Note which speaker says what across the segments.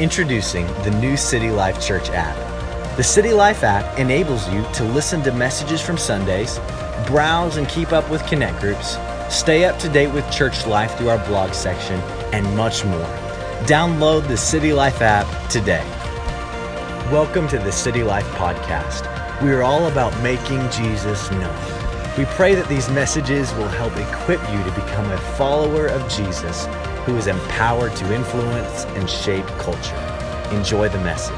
Speaker 1: Introducing the new City Life Church app. The City Life app enables you to listen to messages from Sundays, browse and keep up with connect groups, stay up to date with church life through our blog section, and much more. Download the City Life app today. Welcome to the City Life Podcast. We are all about making Jesus known. We pray that these messages will help equip you to become a follower of Jesus who is empowered to influence and shape culture. Enjoy the message.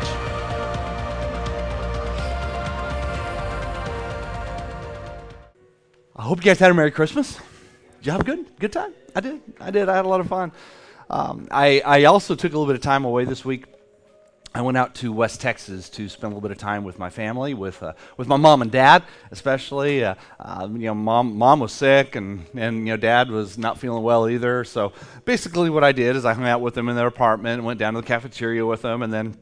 Speaker 2: I hope you guys had a Merry Christmas. Did you have a good good time? I did. I did. I had a lot of fun. Um, I, I also took a little bit of time away this week. I went out to West Texas to spend a little bit of time with my family, with uh, with my mom and dad, especially. Uh, uh, you know, mom mom was sick, and and you know, dad was not feeling well either. So basically, what I did is I hung out with them in their apartment, went down to the cafeteria with them, and then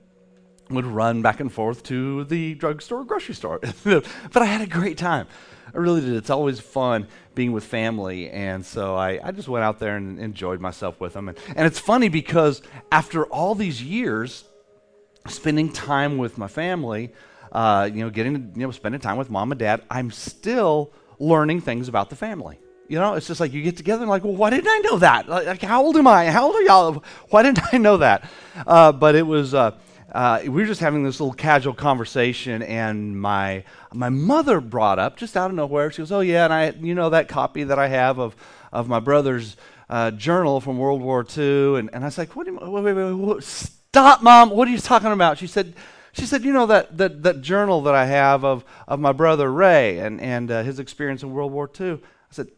Speaker 2: would run back and forth to the drugstore, grocery store. but I had a great time. I really did. It's always fun being with family. And so I, I just went out there and enjoyed myself with them. And, and it's funny because after all these years, spending time with my family, uh, you know, getting, you know, spending time with mom and dad, I'm still learning things about the family. You know, it's just like you get together and like, well, why didn't I know that? Like, like how old am I? How old are y'all? Why didn't I know that? Uh, but it was, uh, uh, we were just having this little casual conversation, and my my mother brought up just out of nowhere. She goes, "Oh yeah, and I, you know, that copy that I have of of my brother's uh, journal from World War II." And, and I was like, "What? Do you, wait, wait, wait, wait, stop, mom! What are you talking about?" She said. She said, "You know that, that, that journal that I have of, of my brother Ray and, and uh, his experience in World War II." I said,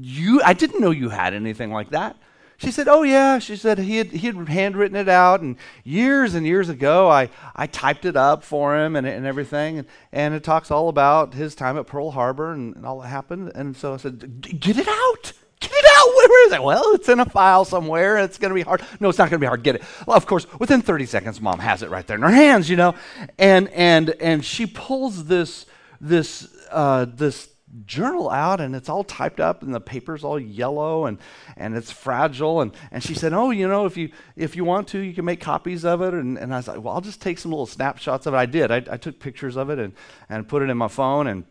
Speaker 2: "You? I didn't know you had anything like that." She said, Oh, yeah. She said he had, he had handwritten it out, and years and years ago, I, I typed it up for him and, and everything. And, and it talks all about his time at Pearl Harbor and, and all that happened. And so I said, Get it out. Get it out. Where is it? Well, it's in a file somewhere. It's going to be hard. No, it's not going to be hard. Get it. Well, of course, within 30 seconds, mom has it right there in her hands, you know. And, and, and she pulls this, this, uh, this journal out and it's all typed up and the paper's all yellow and, and it's fragile and, and she said oh you know if you if you want to you can make copies of it and, and i was like well i'll just take some little snapshots of it i did i, I took pictures of it and, and put it in my phone and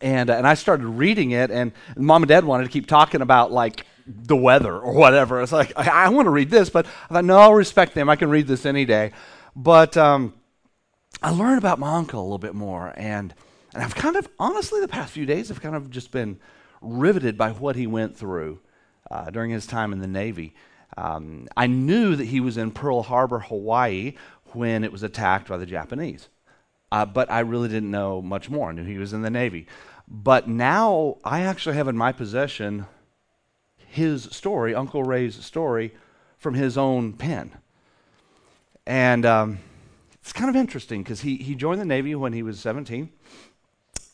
Speaker 2: and, and i started reading it and mom and dad wanted to keep talking about like the weather or whatever it's like i, I want to read this but i thought no i'll respect them i can read this any day but um, i learned about my uncle a little bit more and and I've kind of, honestly, the past few days, I've kind of just been riveted by what he went through uh, during his time in the Navy. Um, I knew that he was in Pearl Harbor, Hawaii, when it was attacked by the Japanese. Uh, but I really didn't know much more. I knew he was in the Navy. But now I actually have in my possession his story, Uncle Ray's story, from his own pen. And um, it's kind of interesting because he, he joined the Navy when he was 17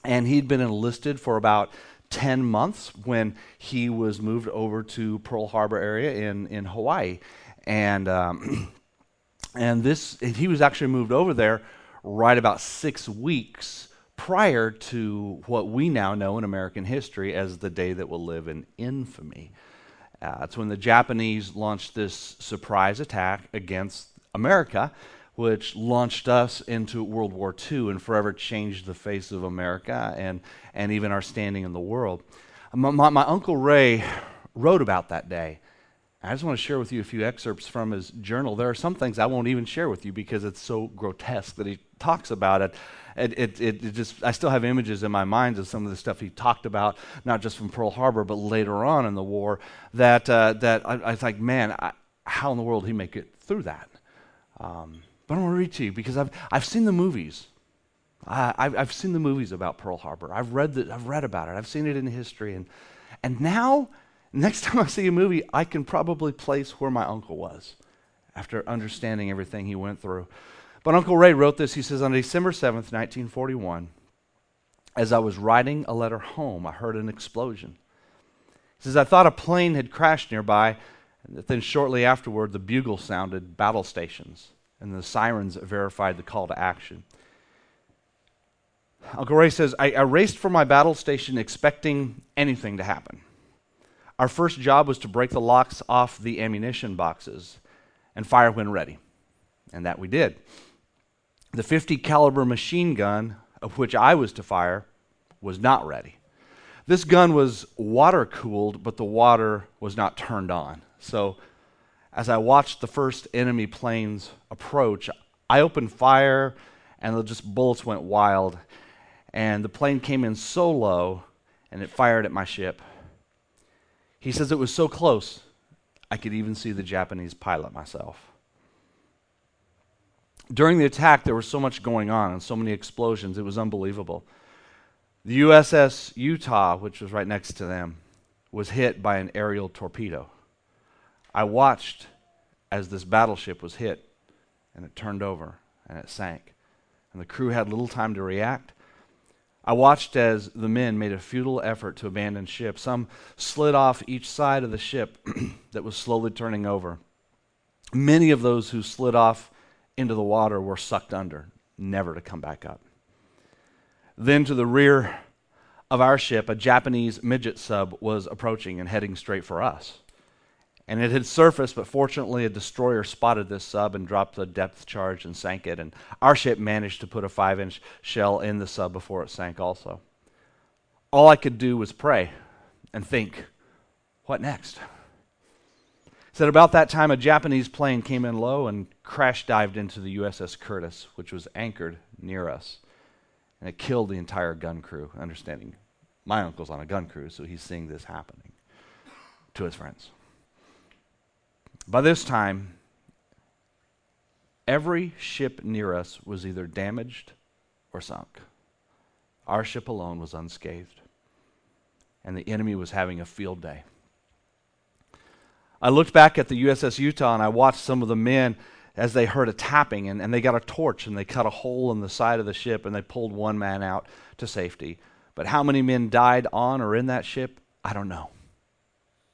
Speaker 2: and he'd been enlisted for about 10 months when he was moved over to Pearl Harbor area in, in Hawaii. And, um, and this, he was actually moved over there right about six weeks prior to what we now know in American history as the day that will live in infamy. Uh, it's when the Japanese launched this surprise attack against America which launched us into World War II and forever changed the face of America and, and even our standing in the world. My, my, my Uncle Ray wrote about that day. I just want to share with you a few excerpts from his journal. There are some things I won't even share with you because it's so grotesque that he talks about it. It, it, it, it, just I still have images in my mind of some of the stuff he talked about, not just from Pearl Harbor, but later on in the war. That uh, that I, I think, man, I, how in the world did he make it through that? Um, but I'm going to read to you because I've, I've seen the movies. I, I've, I've seen the movies about Pearl Harbor. I've read, the, I've read about it. I've seen it in history. And, and now, next time I see a movie, I can probably place where my uncle was after understanding everything he went through. But Uncle Ray wrote this. He says, On December 7th, 1941, as I was writing a letter home, I heard an explosion. He says, I thought a plane had crashed nearby, then shortly afterward, the bugle sounded battle stations and the sirens verified the call to action. Uncle Ray says, I, I raced for my battle station expecting anything to happen. Our first job was to break the locks off the ammunition boxes. and fire when ready. And that we did. The 50 caliber machine gun of which I was to fire was not ready. This gun was water cooled, but the water was not turned on. So as I watched the first enemy planes approach, I opened fire and the just bullets went wild. And the plane came in so low and it fired at my ship. He says it was so close, I could even see the Japanese pilot myself. During the attack, there was so much going on and so many explosions, it was unbelievable. The USS Utah, which was right next to them, was hit by an aerial torpedo. I watched as this battleship was hit and it turned over and it sank. And the crew had little time to react. I watched as the men made a futile effort to abandon ship. Some slid off each side of the ship that was slowly turning over. Many of those who slid off into the water were sucked under, never to come back up. Then to the rear of our ship, a Japanese midget sub was approaching and heading straight for us. And it had surfaced, but fortunately, a destroyer spotted this sub and dropped a depth charge and sank it. And our ship managed to put a five inch shell in the sub before it sank, also. All I could do was pray and think, what next? Said about that time, a Japanese plane came in low and crash dived into the USS Curtiss, which was anchored near us. And it killed the entire gun crew, understanding my uncle's on a gun crew, so he's seeing this happening to his friends. By this time, every ship near us was either damaged or sunk. Our ship alone was unscathed, and the enemy was having a field day. I looked back at the USS Utah and I watched some of the men as they heard a tapping, and, and they got a torch and they cut a hole in the side of the ship and they pulled one man out to safety. But how many men died on or in that ship? I don't know.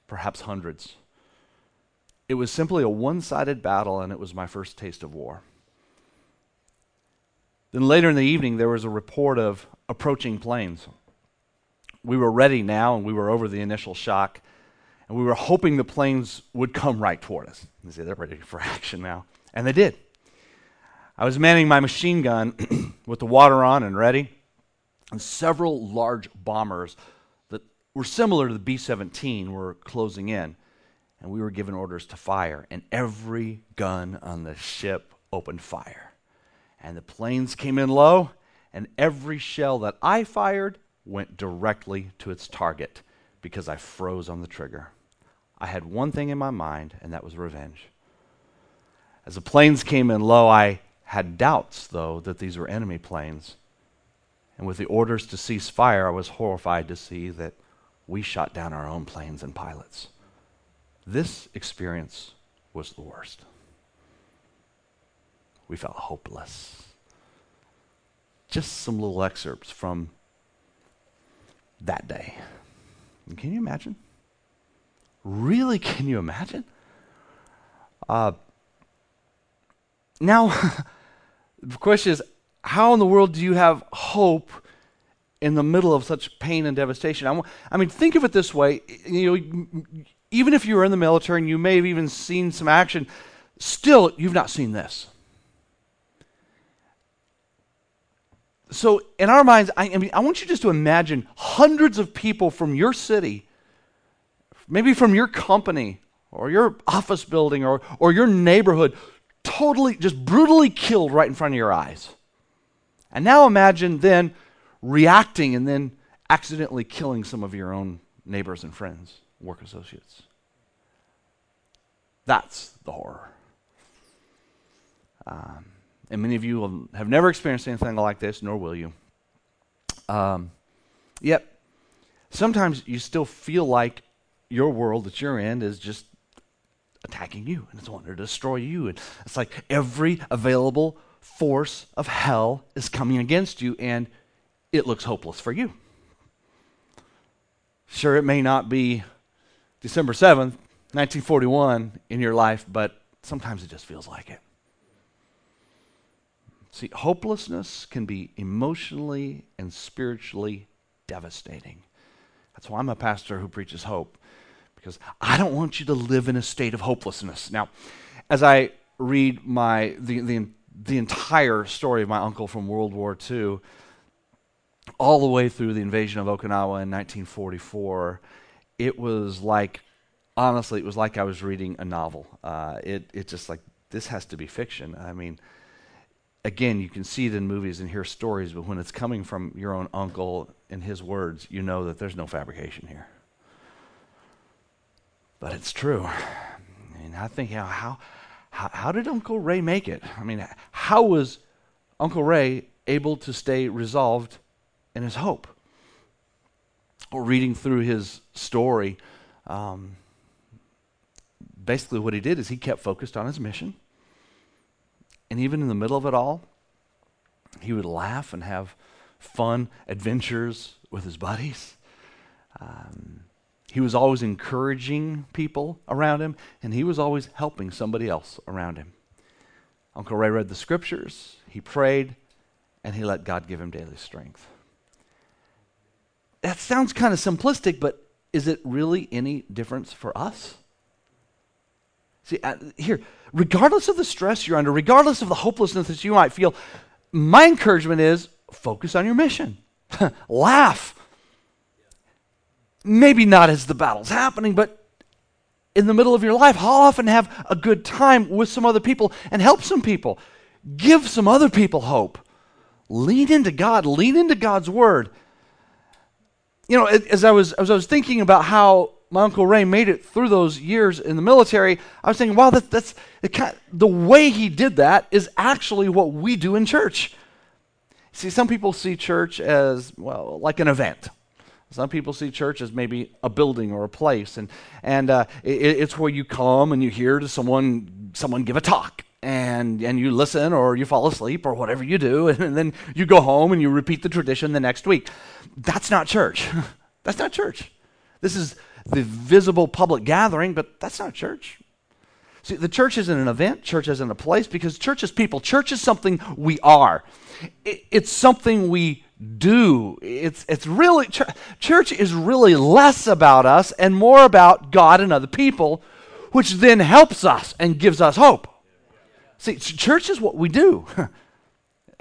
Speaker 2: Perhaps hundreds. It was simply a one sided battle, and it was my first taste of war. Then later in the evening, there was a report of approaching planes. We were ready now, and we were over the initial shock, and we were hoping the planes would come right toward us. You see, they're ready for action now. And they did. I was manning my machine gun with the water on and ready, and several large bombers that were similar to the B 17 were closing in and we were given orders to fire, and every gun on the ship opened fire. And the planes came in low, and every shell that I fired went directly to its target because I froze on the trigger. I had one thing in my mind, and that was revenge. As the planes came in low, I had doubts, though, that these were enemy planes. And with the orders to cease fire, I was horrified to see that we shot down our own planes and pilots. This experience was the worst. We felt hopeless. Just some little excerpts from that day. And can you imagine? Really, can you imagine? Uh, now, the question is how in the world do you have hope in the middle of such pain and devastation? I, I mean, think of it this way. You know, even if you were in the military and you may have even seen some action, still, you've not seen this. So, in our minds, I, I, mean, I want you just to imagine hundreds of people from your city, maybe from your company or your office building or, or your neighborhood, totally, just brutally killed right in front of your eyes. And now imagine then reacting and then accidentally killing some of your own neighbors and friends work associates. That's the horror. Um, and many of you have never experienced anything like this, nor will you. Um, yet, sometimes you still feel like your world that you're in is just attacking you and it's wanting to destroy you. And it's like every available force of hell is coming against you, and it looks hopeless for you. Sure, it may not be December 7th, 1941 in your life, but sometimes it just feels like it. See, hopelessness can be emotionally and spiritually devastating. That's why I'm a pastor who preaches hope, because I don't want you to live in a state of hopelessness. Now, as I read my the, the, the entire story of my uncle from World War II, all the way through the invasion of Okinawa in 1944, it was like, honestly, it was like I was reading a novel. Uh, it, it just like, this has to be fiction. I mean, again, you can see it in movies and hear stories, but when it's coming from your own uncle in his words, you know that there's no fabrication here. But it's true. And I think, you know, how, how, how did Uncle Ray make it? I mean, how was Uncle Ray able to stay resolved in his hope? Or reading through his story, um, basically what he did is he kept focused on his mission. And even in the middle of it all, he would laugh and have fun adventures with his buddies. Um, he was always encouraging people around him, and he was always helping somebody else around him. Uncle Ray read the scriptures, he prayed, and he let God give him daily strength. That sounds kind of simplistic, but is it really any difference for us? See, uh, here, regardless of the stress you're under, regardless of the hopelessness that you might feel, my encouragement is focus on your mission. Laugh. Maybe not as the battle's happening, but in the middle of your life, how often have a good time with some other people and help some people? Give some other people hope. Lean into God, lean into God's word. You know, as I was as I was thinking about how my uncle Ray made it through those years in the military, I was thinking, wow, that, that's the, kind, the way he did that is actually what we do in church. See, some people see church as, well, like an event. Some people see church as maybe a building or a place, and, and uh, it, it's where you come and you hear to someone, someone give a talk. And, and you listen or you fall asleep or whatever you do, and then you go home and you repeat the tradition the next week. That's not church. that's not church. This is the visible public gathering, but that's not church. See, the church isn't an event, church isn't a place because church is people. Church is something we are, it's something we do. It's, it's really, church is really less about us and more about God and other people, which then helps us and gives us hope. See, church is what we do.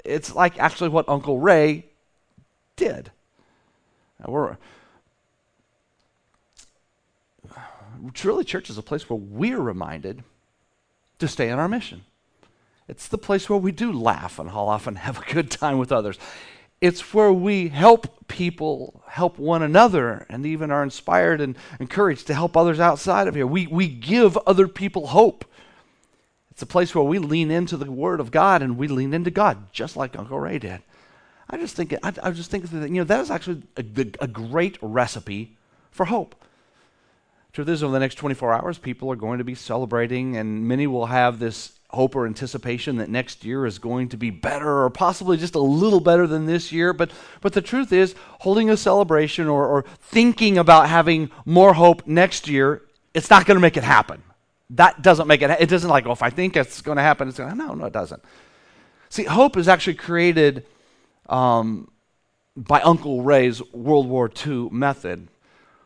Speaker 2: It's like actually what Uncle Ray did. We're, truly, church is a place where we're reminded to stay on our mission. It's the place where we do laugh and haul off and have a good time with others. It's where we help people help one another and even are inspired and encouraged to help others outside of here. We, we give other people hope. It's a place where we lean into the Word of God and we lean into God, just like Uncle Ray did. I just think I, I just think that you know that is actually a, a great recipe for hope. Truth is, over the next 24 hours, people are going to be celebrating, and many will have this hope or anticipation that next year is going to be better or possibly just a little better than this year. But, but the truth is, holding a celebration or, or thinking about having more hope next year, it's not going to make it happen. That doesn't make it, it doesn't like, oh, if I think it's going to happen, it's going to, no, no, it doesn't. See, hope is actually created um, by Uncle Ray's World War II method.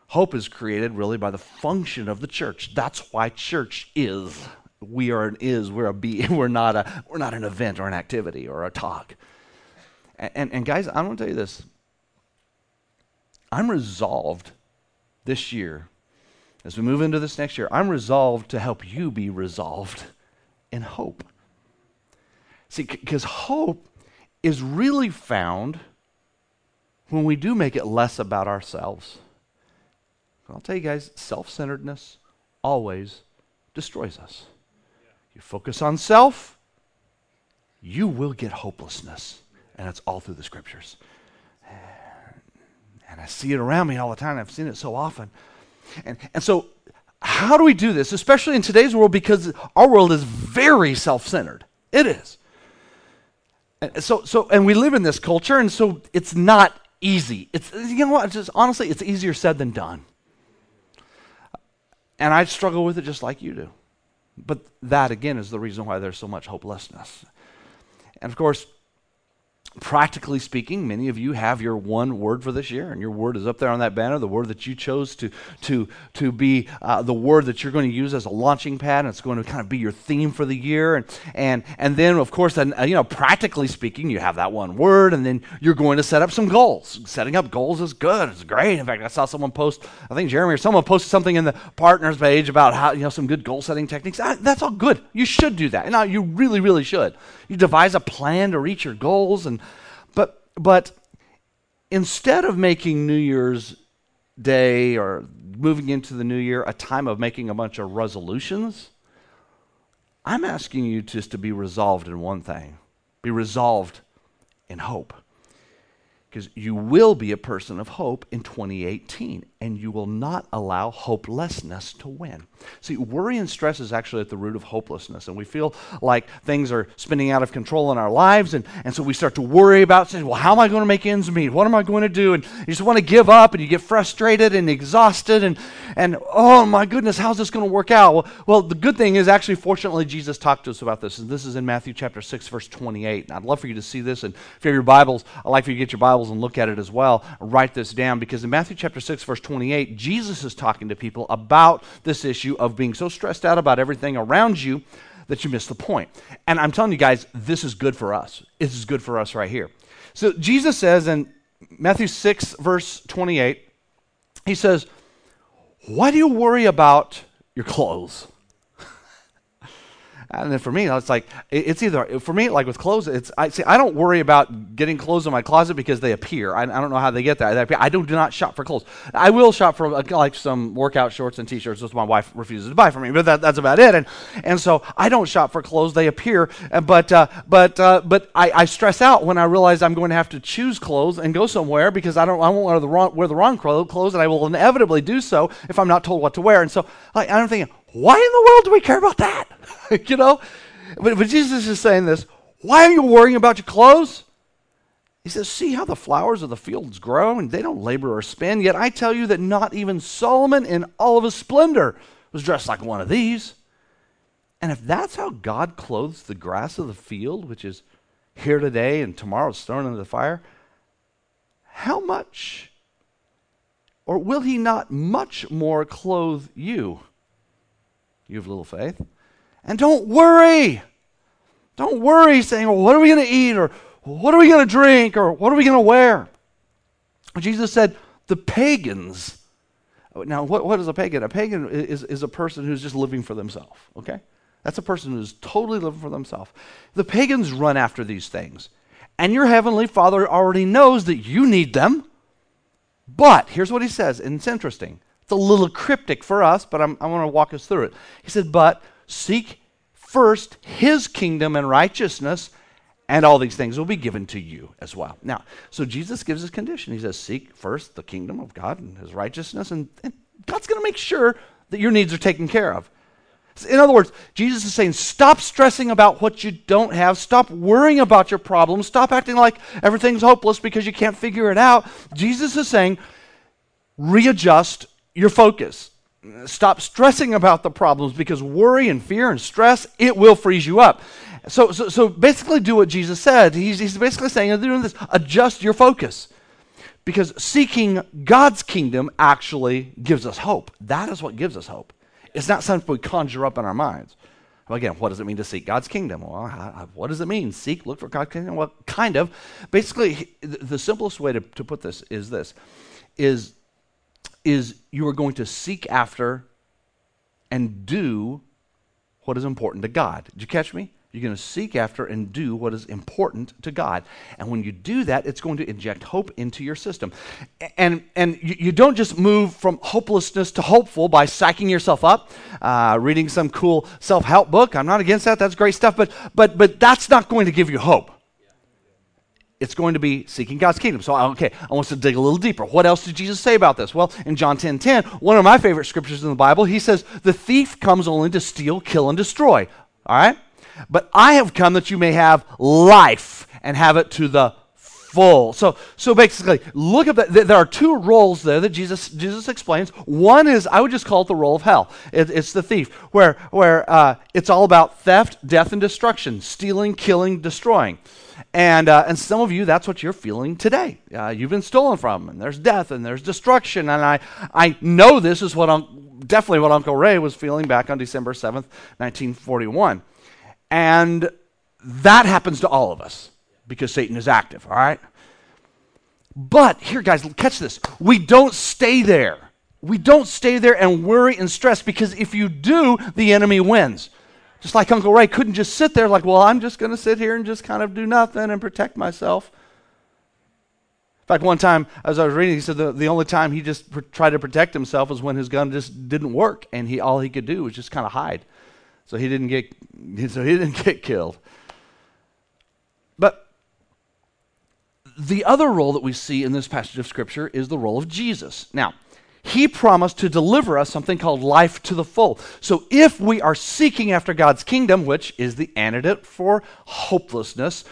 Speaker 2: Hope is created really by the function of the church. That's why church is. We are an is, we're a be. We're not, a, we're not an event or an activity or a talk. And, and, and guys, I want to tell you this. I'm resolved this year, as we move into this next year, I'm resolved to help you be resolved in hope. See, because hope is really found when we do make it less about ourselves I'll tell you guys, self centeredness always destroys us. You focus on self, you will get hopelessness. And it's all through the scriptures. And I see it around me all the time. I've seen it so often. And, and so, how do we do this, especially in today's world? Because our world is very self centered. It is. And so, so, and we live in this culture, and so it's not easy. It's, you know what? Just honestly, it's easier said than done. And I struggle with it just like you do. But that, again, is the reason why there's so much hopelessness. And of course, practically speaking, many of you have your one word for this year, and your word is up there on that banner. The word that you chose to to to be uh, the word that you're going to use as a launching pad, and it's going to kind of be your theme for the year. And and and then, of course, uh, you know, practically speaking, you have that one word, and then you're going to set up some goals. Setting up goals is good. It's great. In fact, I saw someone post, I think Jeremy or someone posted something in the partners page about how you know some good goal setting techniques. I, that's all good. You should do that. Now, you really, really should. You devise a plan to reach your goals and but but instead of making New Year's Day or moving into the new year a time of making a bunch of resolutions, I'm asking you just to be resolved in one thing. Be resolved in hope because you will be a person of hope in 2018 and you will not allow hopelessness to win. See, worry and stress is actually at the root of hopelessness, and we feel like things are spinning out of control in our lives, and, and so we start to worry about saying, Well, how am I going to make ends meet? What am I going to do? And you just want to give up, and you get frustrated and exhausted, and, and oh my goodness, how's this going to work out? Well, well, the good thing is actually, fortunately, Jesus talked to us about this, and this is in Matthew chapter 6, verse 28. And I'd love for you to see this, and if you have your Bibles, I'd like for you to get your Bibles and look at it as well. Write this down, because in Matthew chapter 6, verse 28, Jesus is talking to people about this issue of being so stressed out about everything around you that you miss the point. And I'm telling you guys, this is good for us. This is good for us right here. So Jesus says in Matthew 6, verse 28, he says, Why do you worry about your clothes? And then for me, it's like it's either for me, like with clothes, it's I see. I don't worry about getting clothes in my closet because they appear. I, I don't know how they get there. I don't do not shop for clothes. I will shop for like some workout shorts and t-shirts, which my wife refuses to buy for me. But that, that's about it. And and so I don't shop for clothes. They appear. But uh, but uh, but I, I stress out when I realize I'm going to have to choose clothes and go somewhere because I don't I won't wear the wrong wear the wrong clothes, and I will inevitably do so if I'm not told what to wear. And so like, I'm thinking, why in the world do we care about that? you know? But, but Jesus is saying this. Why are you worrying about your clothes? He says, See how the flowers of the fields grow, and they don't labor or spin. Yet I tell you that not even Solomon in all of his splendor was dressed like one of these. And if that's how God clothes the grass of the field, which is here today and tomorrow is thrown into the fire, how much, or will he not much more clothe you? You have little faith. And don't worry. Don't worry saying, well, what are we going to eat? Or what are we going to drink? Or what are we going to wear? Jesus said, the pagans. Now, what, what is a pagan? A pagan is, is a person who's just living for themselves, okay? That's a person who's totally living for themselves. The pagans run after these things. And your heavenly Father already knows that you need them. But here's what he says, and it's interesting. It's a little cryptic for us, but I'm, I want to walk us through it. He said, But seek first his kingdom and righteousness, and all these things will be given to you as well. Now, so Jesus gives his condition. He says, Seek first the kingdom of God and his righteousness, and, and God's going to make sure that your needs are taken care of. In other words, Jesus is saying, stop stressing about what you don't have. Stop worrying about your problems. Stop acting like everything's hopeless because you can't figure it out. Jesus is saying, readjust your focus. Stop stressing about the problems because worry and fear and stress, it will freeze you up. So, so, so basically, do what Jesus said. He's, he's basically saying, doing this, adjust your focus. Because seeking God's kingdom actually gives us hope. That is what gives us hope. It's not something we conjure up in our minds. Well, again, what does it mean to seek God's kingdom? Well, what does it mean? Seek, look for God's kingdom? Well, kind of. Basically, the simplest way to, to put this is this, is is you are going to seek after and do what is important to God. Did you catch me? You're going to seek after and do what is important to God. And when you do that, it's going to inject hope into your system. And, and you, you don't just move from hopelessness to hopeful by psyching yourself up, uh, reading some cool self help book. I'm not against that. That's great stuff. But, but, but that's not going to give you hope it's going to be seeking God's kingdom. So, okay, I want us to dig a little deeper. What else did Jesus say about this? Well, in John 10 10, one of my favorite scriptures in the Bible, he says, The thief comes only to steal, kill, and destroy. All right? But I have come that you may have life and have it to the full. So, so basically, look at that. There are two roles there that Jesus, Jesus explains. One is, I would just call it the role of hell. It, it's the thief, where, where uh, it's all about theft, death, and destruction stealing, killing, destroying. And, uh, and some of you, that's what you're feeling today. Uh, you've been stolen from, and there's death, and there's destruction. And I, I know this is what I'm, definitely what Uncle Ray was feeling back on December 7th, 1941. And that happens to all of us because Satan is active, all right? But here, guys, catch this. We don't stay there. We don't stay there and worry and stress because if you do, the enemy wins. Just like Uncle Ray couldn't just sit there like, well, I'm just going to sit here and just kind of do nothing and protect myself. In fact, one time as I was reading, he said the, the only time he just pr- tried to protect himself was when his gun just didn't work, and he all he could do was just kind of hide, so he didn't get so he didn't get killed. But the other role that we see in this passage of Scripture is the role of Jesus. Now, he promised to deliver us something called life to the full. So if we are seeking after God's kingdom, which is the antidote for hopelessness,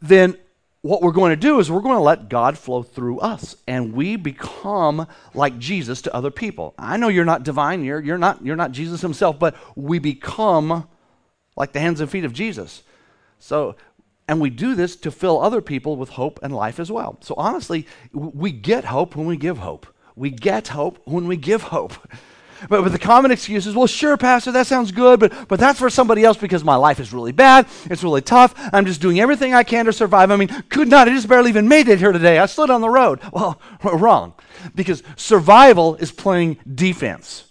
Speaker 2: then what we're going to do is we're going to let God flow through us and we become like Jesus to other people. I know you're not divine, you're, you're, not, you're not Jesus himself, but we become like the hands and feet of Jesus. So, and we do this to fill other people with hope and life as well. So honestly, we get hope when we give hope. We get hope when we give hope. But, but the common excuse is, well, sure, Pastor, that sounds good, but, but that's for somebody else because my life is really bad. It's really tough. I'm just doing everything I can to survive. I mean, could not. I just barely even made it here today. I slid on the road. Well, wrong. Because survival is playing defense.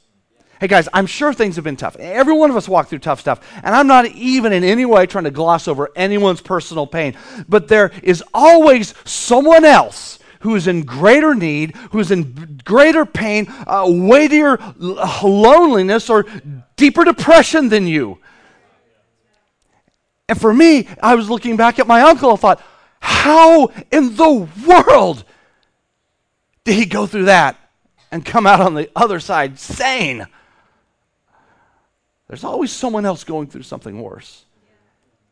Speaker 2: Hey guys, I'm sure things have been tough. Every one of us walk through tough stuff. And I'm not even in any way trying to gloss over anyone's personal pain. But there is always someone else who is in greater need, who is in greater pain, uh, weightier loneliness, or deeper depression than you. And for me, I was looking back at my uncle and thought, how in the world did he go through that and come out on the other side sane? There's always someone else going through something worse.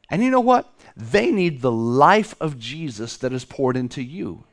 Speaker 2: And you know what? They need the life of Jesus that is poured into you.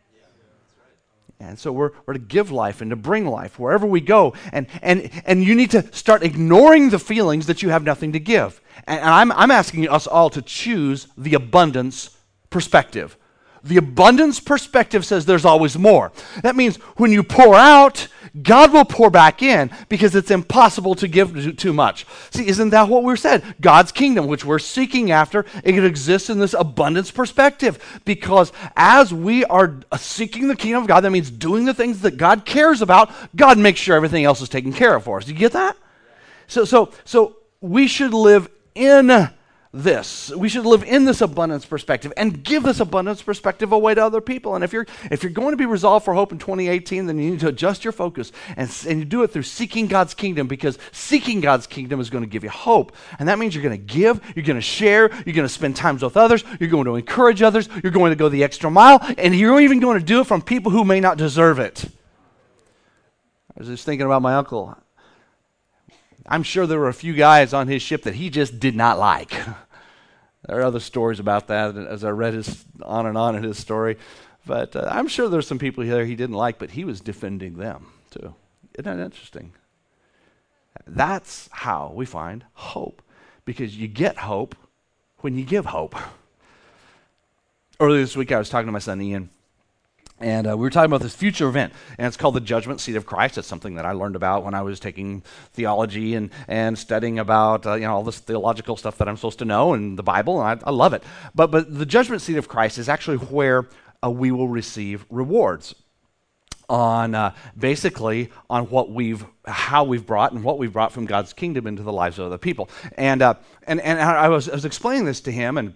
Speaker 2: And so we're, we're to give life and to bring life wherever we go. And, and, and you need to start ignoring the feelings that you have nothing to give. And, and I'm, I'm asking us all to choose the abundance perspective. The abundance perspective says there's always more. That means when you pour out, God will pour back in because it's impossible to give too much. See, isn't that what we're said? God's kingdom, which we're seeking after, it exists in this abundance perspective because as we are seeking the kingdom of God, that means doing the things that God cares about, God makes sure everything else is taken care of for us. Do you get that? So, so, so we should live in this. We should live in this abundance perspective and give this abundance perspective away to other people. And if you're if you're going to be resolved for hope in 2018, then you need to adjust your focus and, and you do it through seeking God's kingdom because seeking God's kingdom is going to give you hope. And that means you're going to give, you're going to share, you're going to spend times with others, you're going to encourage others, you're going to go the extra mile, and you're even going to do it from people who may not deserve it. I was just thinking about my uncle. I'm sure there were a few guys on his ship that he just did not like. there are other stories about that as I read his on and on in his story. But uh, I'm sure there's some people there he didn't like, but he was defending them too. Isn't that interesting? That's how we find hope. Because you get hope when you give hope. Earlier this week, I was talking to my son Ian and uh, we were talking about this future event, and it's called the Judgment Seat of Christ. It's something that I learned about when I was taking theology and, and studying about uh, you know all this theological stuff that I'm supposed to know in the Bible, and I, I love it. But but the Judgment Seat of Christ is actually where uh, we will receive rewards on uh, basically on what we've how we've brought and what we've brought from God's kingdom into the lives of other people. And uh, and and I was I was explaining this to him and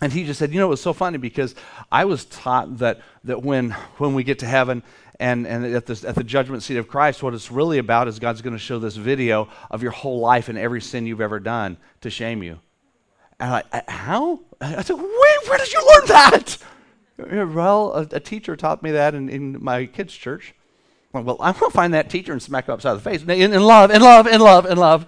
Speaker 2: and he just said, you know, it was so funny because I was taught that, that when, when we get to heaven and, and at, this, at the judgment seat of Christ, what it's really about is God's going to show this video of your whole life and every sin you've ever done to shame you. And I, I uh, how? I said, wait, where did you learn that? Well, a, a teacher taught me that in, in my kids' church. Well, I'm going to find that teacher and smack him upside the face. In, in love, in love, in love, in love.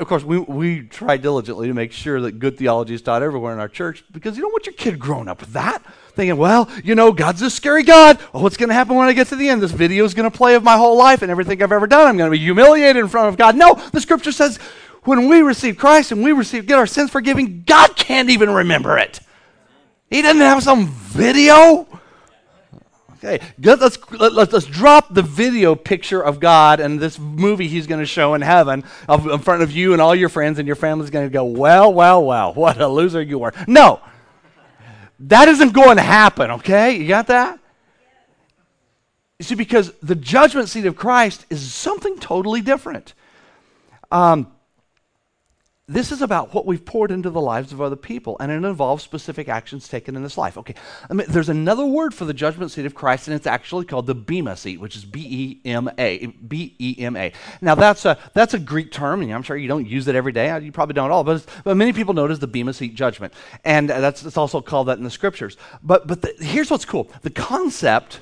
Speaker 2: Of course, we, we try diligently to make sure that good theology is taught everywhere in our church because you don't want your kid growing up with that. Thinking, well, you know, God's a scary God. Oh, well, what's going to happen when I get to the end? This video is going to play of my whole life and everything I've ever done. I'm going to be humiliated in front of God. No, the scripture says when we receive Christ and we receive, get our sins forgiven, God can't even remember it. He doesn't have some video. Okay, let's, let's, let's drop the video picture of God and this movie he's going to show in heaven in front of you and all your friends, and your family's going to go, well, well, well, what a loser you are. No, that isn't going to happen, okay? You got that? You see, because the judgment seat of Christ is something totally different. Um, this is about what we've poured into the lives of other people, and it involves specific actions taken in this life. Okay, I mean, there's another word for the judgment seat of Christ, and it's actually called the Bema seat, which is B E M A. B E M A. Now, that's a, that's a Greek term, and I'm sure you don't use it every day. You probably don't at all, but, but many people know it as the Bema seat judgment. And uh, that's, it's also called that in the scriptures. But, but the, here's what's cool the concept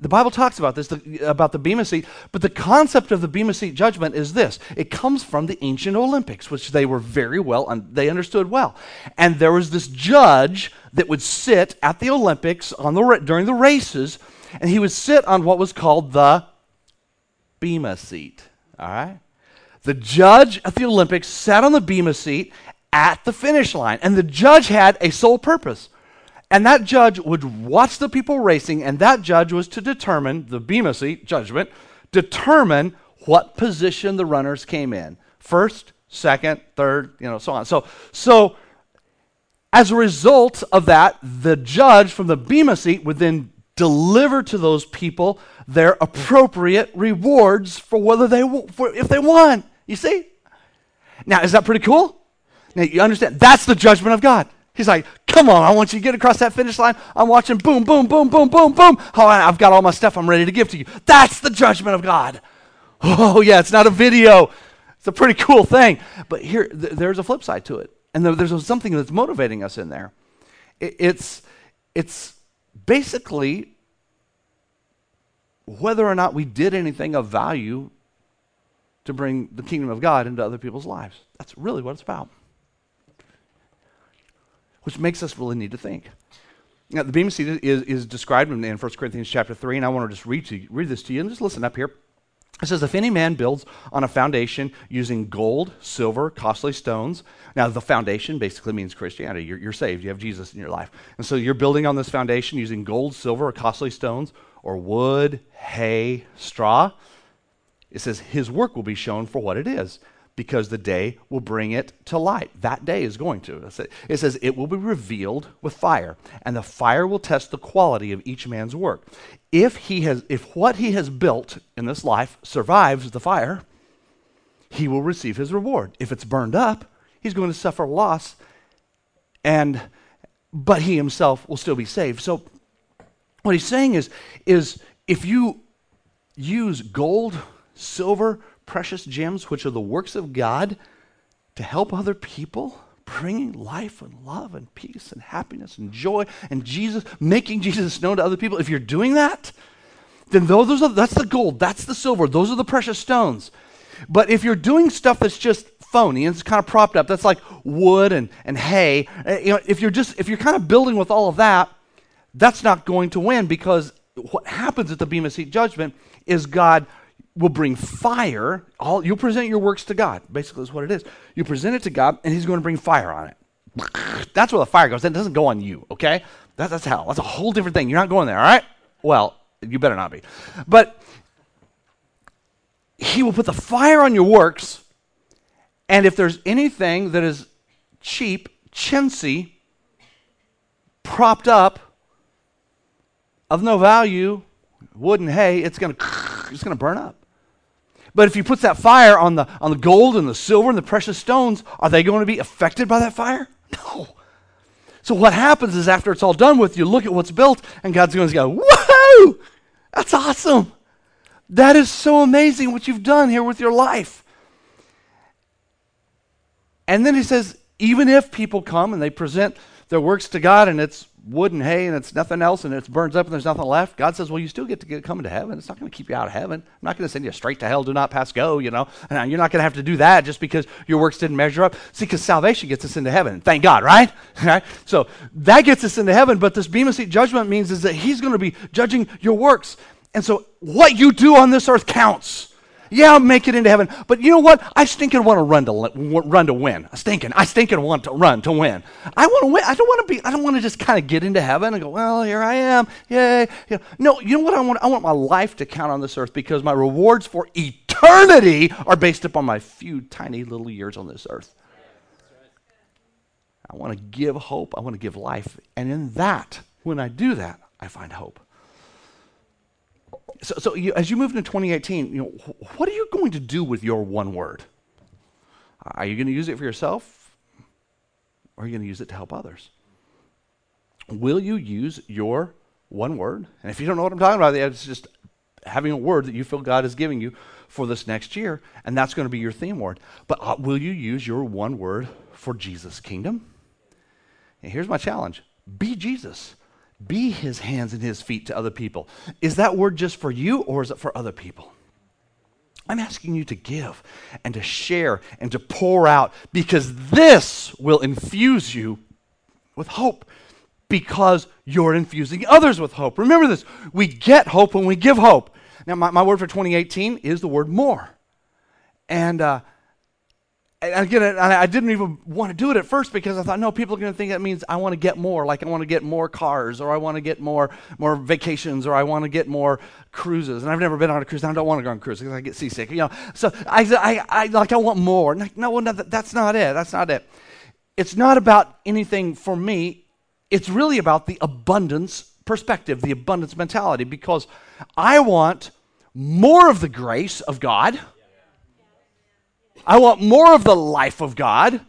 Speaker 2: the Bible talks about this, the, about the Bema seat, but the concept of the Bema seat judgment is this. It comes from the ancient Olympics, which they were very well, un- they understood well. And there was this judge that would sit at the Olympics on the, during the races, and he would sit on what was called the Bema seat. All right? The judge at the Olympics sat on the Bema seat at the finish line, and the judge had a sole purpose and that judge would watch the people racing, and that judge was to determine, the Bema seat judgment, determine what position the runners came in. First, second, third, you know, so on. So, so as a result of that, the judge from the Bema seat would then deliver to those people their appropriate rewards for whether they for if they won. You see? Now, is that pretty cool? Now you understand that's the judgment of God. He's like, come on, I want you to get across that finish line. I'm watching boom, boom, boom, boom, boom, boom. Oh, I've got all my stuff I'm ready to give to you. That's the judgment of God. Oh, yeah, it's not a video. It's a pretty cool thing. But here, th- there's a flip side to it. And there's something that's motivating us in there. It- it's, it's basically whether or not we did anything of value to bring the kingdom of God into other people's lives. That's really what it's about which makes us really need to think. Now, the Bema seat is, is described in, in 1 Corinthians chapter 3, and I want to just read, to, read this to you and just listen up here. It says, If any man builds on a foundation using gold, silver, costly stones. Now, the foundation basically means Christianity. You're, you're, saved, you have Jesus in your life. And so you're building on this foundation using gold, silver, or costly stones, or wood, hay, straw. It says, His work will be shown for what it is because the day will bring it to light. That day is going to. It says, It will be revealed with fire, and the fire will test the quality of each man's work. If, he has, if what he has built in this life survives the fire, he will receive his reward. If it's burned up, he's going to suffer loss, and, but he himself will still be saved. So, what he's saying is, is if you use gold, silver, precious gems, which are the works of God, to help other people, bringing life and love and peace and happiness and joy and Jesus, making Jesus known to other people. If you're doing that, then those are, that's the gold, that's the silver, those are the precious stones. But if you're doing stuff that's just phony and it's kind of propped up, that's like wood and, and hay, eh, you know, if you're just if you're kind of building with all of that, that's not going to win because what happens at the Bema Seat judgment is God will bring fire. All you'll present your works to God. Basically, is what it is. You present it to God, and He's going to bring fire on it. That's where the fire goes. That doesn't go on you. Okay, that, that's hell. That's a whole different thing. You're not going there. All right. Well, you better not be. But He will put the fire on your works, and if there's anything that is cheap, chintzy, propped up, of no value, wood and hay, it's to it's going to burn up. But if you put that fire on the, on the gold and the silver and the precious stones, are they going to be affected by that fire? No. So what happens is after it's all done with, you look at what's built, and God's going to go, Whoa! That's awesome. That is so amazing what you've done here with your life. And then he says, even if people come and they present their works to God and it's wood and hay and it's nothing else and it burns up and there's nothing left, God says, well, you still get to get, come into heaven. It's not going to keep you out of heaven. I'm not going to send you straight to hell. Do not pass go, you know. And you're not going to have to do that just because your works didn't measure up. See, because salvation gets us into heaven. Thank God, right? right? So that gets us into heaven, but this Bema Seat judgment means is that he's going to be judging your works. And so what you do on this earth counts. Yeah, I'll make it into heaven. But you know what? I stinking want to run to run to win. I stinking. I stinking want to run to win. I want to win. I don't want to be. I don't want to just kind of get into heaven and go. Well, here I am. Yay. You know, no. You know what I want? I want my life to count on this earth because my rewards for eternity are based upon my few tiny little years on this earth. I want to give hope. I want to give life, and in that, when I do that, I find hope. So, so you, as you move into 2018, you know, what are you going to do with your one word? Are you going to use it for yourself? Or are you going to use it to help others? Will you use your one word? And if you don't know what I'm talking about, it's just having a word that you feel God is giving you for this next year, and that's going to be your theme word. But uh, will you use your one word for Jesus' kingdom? And here's my challenge be Jesus be his hands and his feet to other people. Is that word just for you or is it for other people? I'm asking you to give and to share and to pour out because this will infuse you with hope because you're infusing others with hope. Remember this we get hope when we give hope. Now, my, my word for 2018 is the word more. And uh, and again, I didn't even want to do it at first because I thought, no, people are going to think that means I want to get more. Like I want to get more cars, or I want to get more more vacations, or I want to get more cruises. And I've never been on a cruise. And I don't want to go on a cruise because I get seasick. You know, so I, I, I like I want more. No, no, that's not it. That's not it. It's not about anything for me. It's really about the abundance perspective, the abundance mentality, because I want more of the grace of God I want more of the life of God.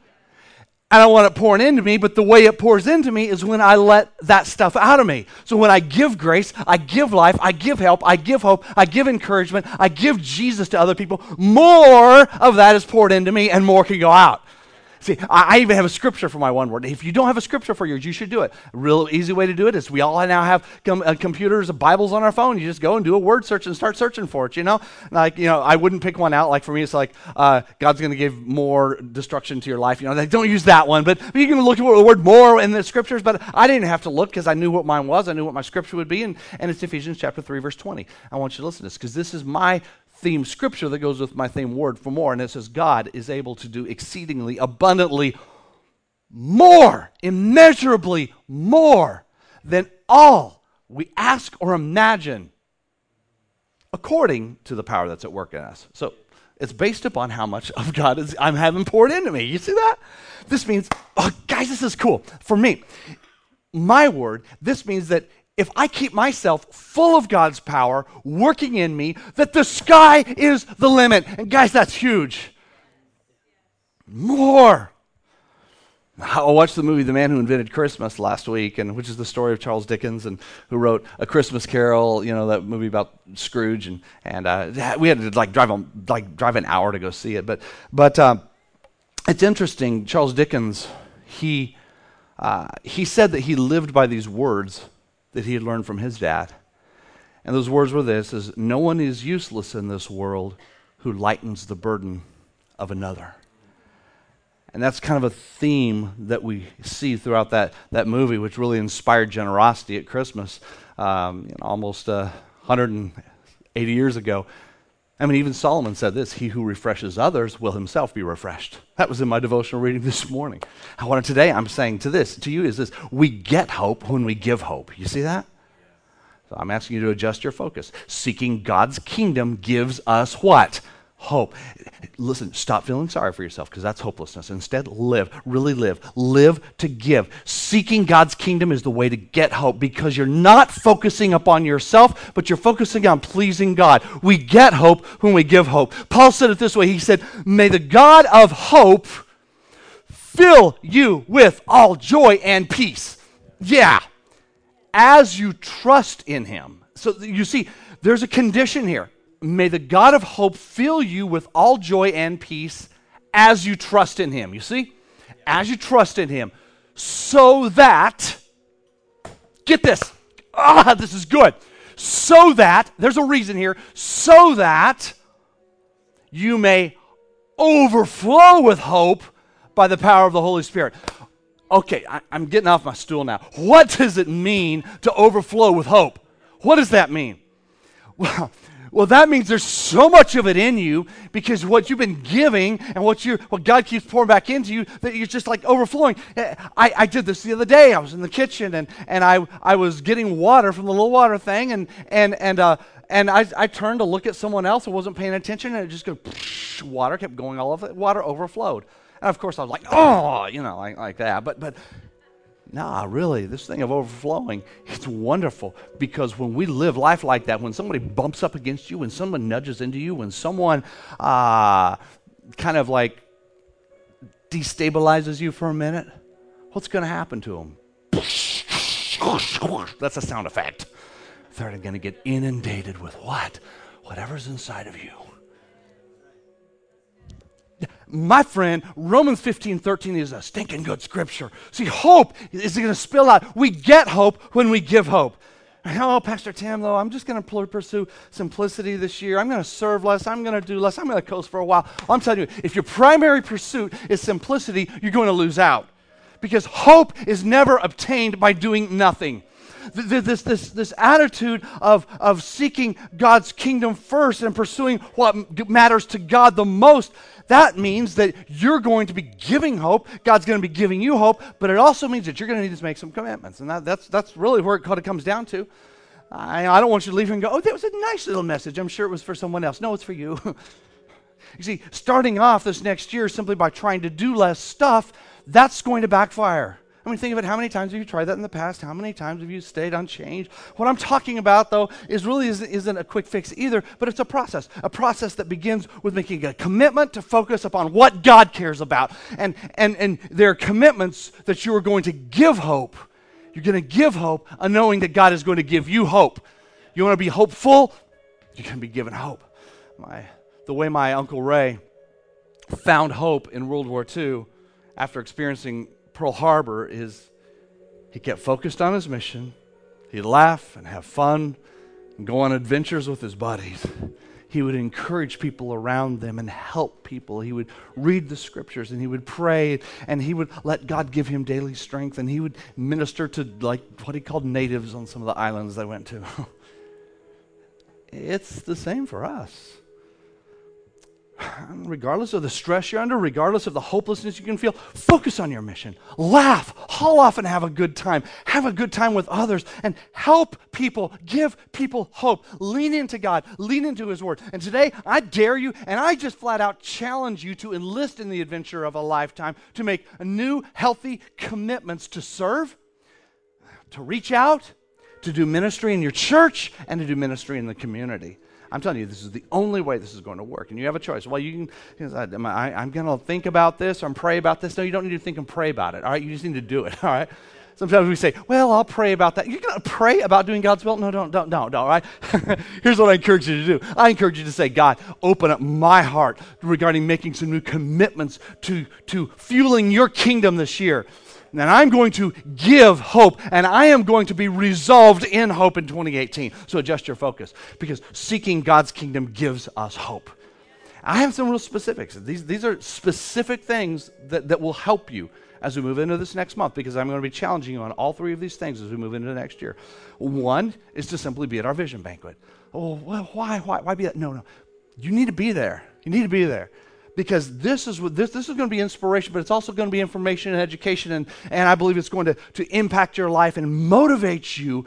Speaker 2: And I want it pouring into me, but the way it pours into me is when I let that stuff out of me. So when I give grace, I give life, I give help, I give hope, I give encouragement, I give Jesus to other people, more of that is poured into me and more can go out. See, I, I, even have a scripture for my one word. If you don't have a scripture for yours, you should do it. A real easy way to do it is we all now have com- uh, computers, Bibles on our phone. You just go and do a word search and start searching for it. You know, like you know, I wouldn't pick one out. Like for me, it's like uh, God's going to give more destruction to your life. You know, they don't use that one, but, you can look for the word more in the scriptures. But I didn't have to look because I knew what mine was. I knew what my scripture would be, and, and it's Ephesians chapter three, verse twenty. I want you to listen to this because this is my theme scripture that goes with my theme word for more. And it says, God is able to do exceedingly abundantly more, immeasurably more than all we ask or imagine according to the power that's at work in us. So it's based upon how much of God is I'm having poured into me. You see that? This means, oh, guys, this is cool. For me, my word, this means that if I keep myself full of God's power working in me, that the sky is the limit. And guys, that's huge. More. I watched the movie The Man Who Invented Christmas last week, and which is the story of Charles Dickens, and who wrote A Christmas Carol. You know that movie about Scrooge, and and uh, we had to like drive on like drive an hour to go see it. But but um, it's interesting. Charles Dickens he uh, he said that he lived by these words that he had learned from his dad, and those words were this: "Is no one is useless in this world who lightens the burden of another." And that's kind of a theme that we see throughout that, that movie, which really inspired generosity at Christmas um, you know, almost uh, 180 years ago. I mean, even Solomon said this He who refreshes others will himself be refreshed. That was in my devotional reading this morning. I wanted today, I'm saying to this, to you, is this we get hope when we give hope. You see that? So I'm asking you to adjust your focus. Seeking God's kingdom gives us what? Hope. Listen, stop feeling sorry for yourself because that's hopelessness. Instead, live, really live. Live to give. Seeking God's kingdom is the way to get hope because you're not focusing upon yourself, but you're focusing on pleasing God. We get hope when we give hope. Paul said it this way He said, May the God of hope fill you with all joy and peace. Yeah, as you trust in Him. So you see, there's a condition here may the God of hope fill you with all joy and peace as you trust in him. You see? As you trust in him, so that get this. Ah, this is good. So that, there's a reason here, so that you may overflow with hope by the power of the Holy Spirit. Okay, I, am getting off my stool now. What does it mean to overflow with hope? What does that mean? Well, well, that means there's so much of it in you because what you've been giving and what you what God keeps pouring back into you that you're just like overflowing. I, I did this the other day. I was in the kitchen and, and I, I was getting water from the little water thing and and and uh, and I, I turned to look at someone else who wasn't paying attention and it just go water kept going all over. Water overflowed. And of course I was like, oh, you know, like, like that. But but Nah, really, this thing of overflowing, it's wonderful because when we live life like that, when somebody bumps up against you, when someone nudges into you, when someone uh, kind of like destabilizes you for a minute, what's going to happen to them? That's a sound effect. They're going to get inundated with what? Whatever's inside of you my friend, Romans 15, 13 is a stinking good scripture. See, hope is going to spill out. We get hope when we give hope. Oh, Pastor Tim, though, I'm just going to pursue simplicity this year. I'm going to serve less. I'm going to do less. I'm going to coast for a while. I'm telling you, if your primary pursuit is simplicity, you're going to lose out. Because hope is never obtained by doing nothing this, this, this attitude of, of seeking God's kingdom first and pursuing what matters to God the most, that means that you're going to be giving hope. God's going to be giving you hope, but it also means that you're going to need to make some commitments. And that, that's, that's really where it kind of comes down to. I, I don't want you to leave here and go, oh, that was a nice little message. I'm sure it was for someone else. No, it's for you. you see, starting off this next year simply by trying to do less stuff, that's going to backfire. I mean, think of it. How many times have you tried that in the past? How many times have you stayed unchanged? What I'm talking about, though, is really isn't, a quick fix either, but it's a process. A process that begins with making a commitment to focus upon what God cares about. And, and, and there are commitments that you are going to give hope. You're going to give hope, knowing that God is going to give you hope. You want to be hopeful? You're going to be given hope. My, the way my Uncle Ray found hope in World War II after experiencing Pearl Harbor is he kept focused on his mission. He'd laugh and have fun and go on adventures with his buddies. He would encourage people around them and help people. He would read the scriptures and he would pray and he would let God give him daily strength and he would minister to like what he called natives on some of the islands they went to. it's the same for us regardless of the stress you're under, regardless of the hopelessness you can feel, focus on your mission. Laugh, haul off and have a good time. Have a good time with others and help people, give people hope. Lean into God, lean into His Word. And today, I dare you and I just flat out challenge you to enlist in the adventure of a lifetime, to make new, healthy commitments to serve, to reach out, to do ministry in your church, and to do ministry in the community. I'm telling you, this is the only way this is going to work. And you have a choice. Well, you can, I, I'm going to think about this or I'm pray about this. No, you don't need to think and pray about it. All right, you just need to do it. All right. Sometimes we say, well, I'll pray about that. You're going to pray about doing God's will? No, don't, don't, don't, don't, all right? Here's what I encourage you to do. I encourage you to say, God, open up my heart regarding making some new commitments to, to fueling your kingdom this year and I'm going to give hope, and I am going to be resolved in hope in 2018. So adjust your focus because seeking God's kingdom gives us hope. I have some real specifics. These, these are specific things that, that will help you as we move into this next month because I'm going to be challenging you on all three of these things as we move into the next year. One is to simply be at our vision banquet. Oh, well, why, why, why be that? No, no. You need to be there. You need to be there because this is what this, this is going to be inspiration, but it's also going to be information and education, and, and I believe it's going to, to impact your life and motivate you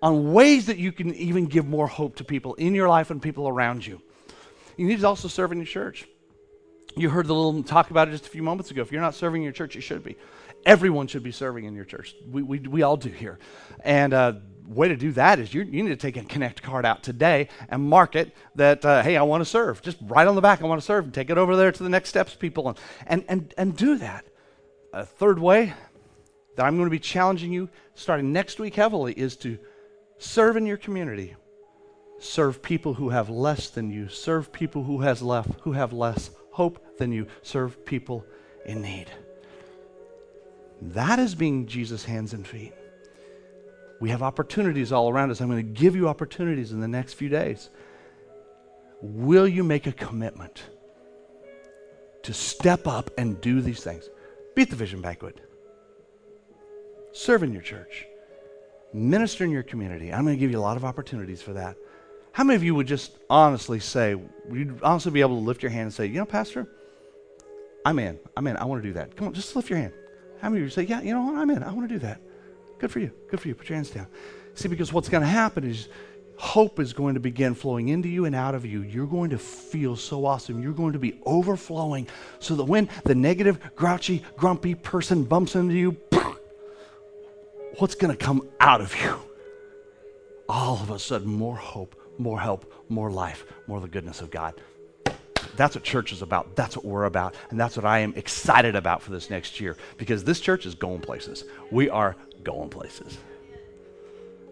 Speaker 2: on ways that you can even give more hope to people in your life and people around you. You need to also serve in your church. You heard the little talk about it just a few moments ago. If you're not serving in your church, you should be. Everyone should be serving in your church. We, we, we all do here. And uh, way to do that is you, you need to take a connect card out today and mark it that uh, hey i want to serve. Just write on the back i want to serve and take it over there to the next steps people and, and, and, and do that. A third way that i'm going to be challenging you starting next week heavily is to serve in your community. Serve people who have less than you. Serve people who has left who have less hope than you. Serve people in need. That is being jesus hands and feet We have opportunities all around us. I'm going to give you opportunities in the next few days. Will you make a commitment to step up and do these things? Be at the Vision Banquet, serve in your church, minister in your community. I'm going to give you a lot of opportunities for that. How many of you would just honestly say, you'd honestly be able to lift your hand and say, you know, Pastor, I'm in. I'm in. I want to do that. Come on, just lift your hand. How many of you say, yeah, you know what? I'm in. I want to do that. Good for you. Good for you. Put your hands down. See, because what's going to happen is hope is going to begin flowing into you and out of you. You're going to feel so awesome. You're going to be overflowing so that when the negative, grouchy, grumpy person bumps into you, what's going to come out of you? All of a sudden, more hope, more help, more life, more the goodness of God. That's what church is about. That's what we're about. And that's what I am excited about for this next year because this church is going places. We are going places.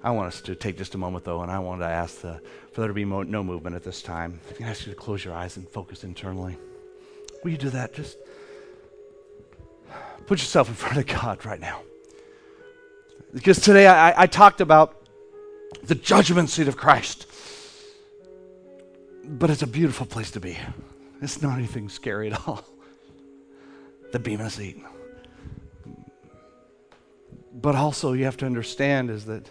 Speaker 2: I want us to take just a moment, though, and I want to ask the, for there to be mo- no movement at this time. I can ask you to close your eyes and focus internally. Will you do that? Just put yourself in front of God right now. Because today I, I talked about the judgment seat of Christ. But it's a beautiful place to be. It's not anything scary at all. The Bema seat. But also, you have to understand is that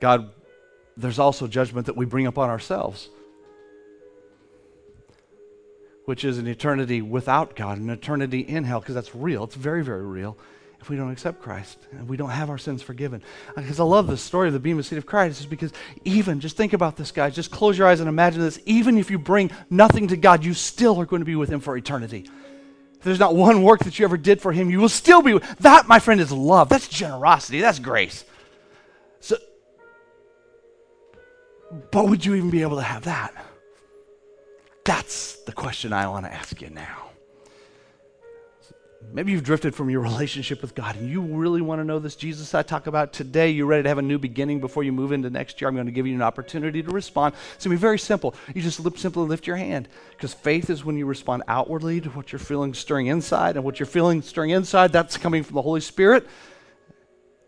Speaker 2: God, there's also judgment that we bring upon ourselves, which is an eternity without God, an eternity in hell, because that's real. It's very, very real if we don't accept Christ and we don't have our sins forgiven. Uh, because I love the story of the Bema seat of Christ, is because even, just think about this, guys. Just close your eyes and imagine this. Even if you bring nothing to God, you still are going to be with Him for eternity. There's not one work that you ever did for Him, you will still be. That, my friend, is love. That's generosity. That's grace. So, but would you even be able to have that? That's the question I want to ask you now. Maybe you've drifted from your relationship with God and you really want to know this Jesus I talk about today. You're ready to have a new beginning before you move into next year. I'm going to give you an opportunity to respond. It's going to be very simple. You just simply lift your hand because faith is when you respond outwardly to what you're feeling stirring inside. And what you're feeling stirring inside, that's coming from the Holy Spirit.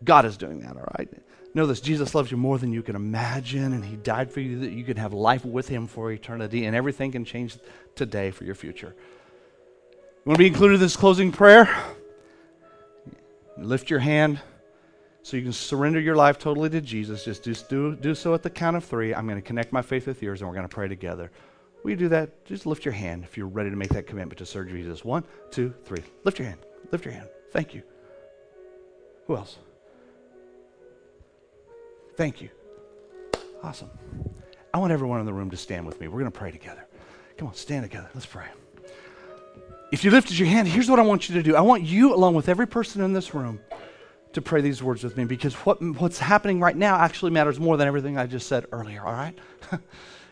Speaker 2: God is doing that, all right? Know this Jesus loves you more than you can imagine, and He died for you that you can have life with Him for eternity, and everything can change today for your future. Want to be included in this closing prayer? Lift your hand so you can surrender your life totally to Jesus. Just do, do, do so at the count of three. I'm going to connect my faith with yours, and we're going to pray together. Will you do that? Just lift your hand if you're ready to make that commitment to serve Jesus. One, two, three. Lift your hand. Lift your hand. Thank you. Who else? Thank you. Awesome. I want everyone in the room to stand with me. We're going to pray together. Come on, stand together. Let's pray if you lifted your hand, here's what I want you to do. I want you, along with every person in this room, to pray these words with me because what, what's happening right now actually matters more than everything I just said earlier, all right?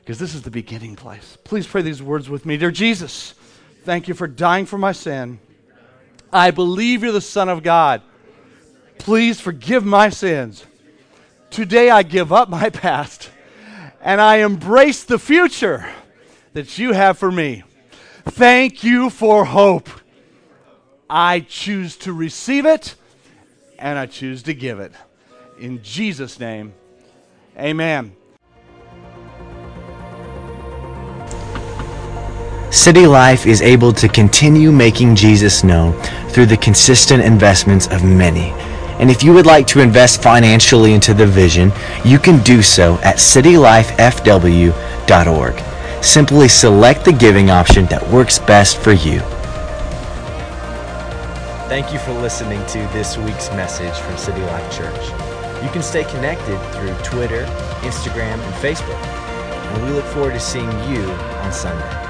Speaker 2: Because this is the beginning place. Please pray these words with me. Dear Jesus, thank you for dying for my sin. I believe you're the Son of God. Please forgive my sins. Today I give up my past and I embrace the future that you have for me. Thank you for hope. I choose to receive it and I choose to give it. In Jesus' name, amen.
Speaker 1: City Life is able to continue making Jesus known through the consistent investments of many. And if you would like to invest financially into the vision, you can do so at citylifefw.org. Simply select the giving option that works best for you. Thank you for listening to this week's message from City Life Church. You can stay connected through Twitter, Instagram, and Facebook. And we look forward to seeing you on Sunday.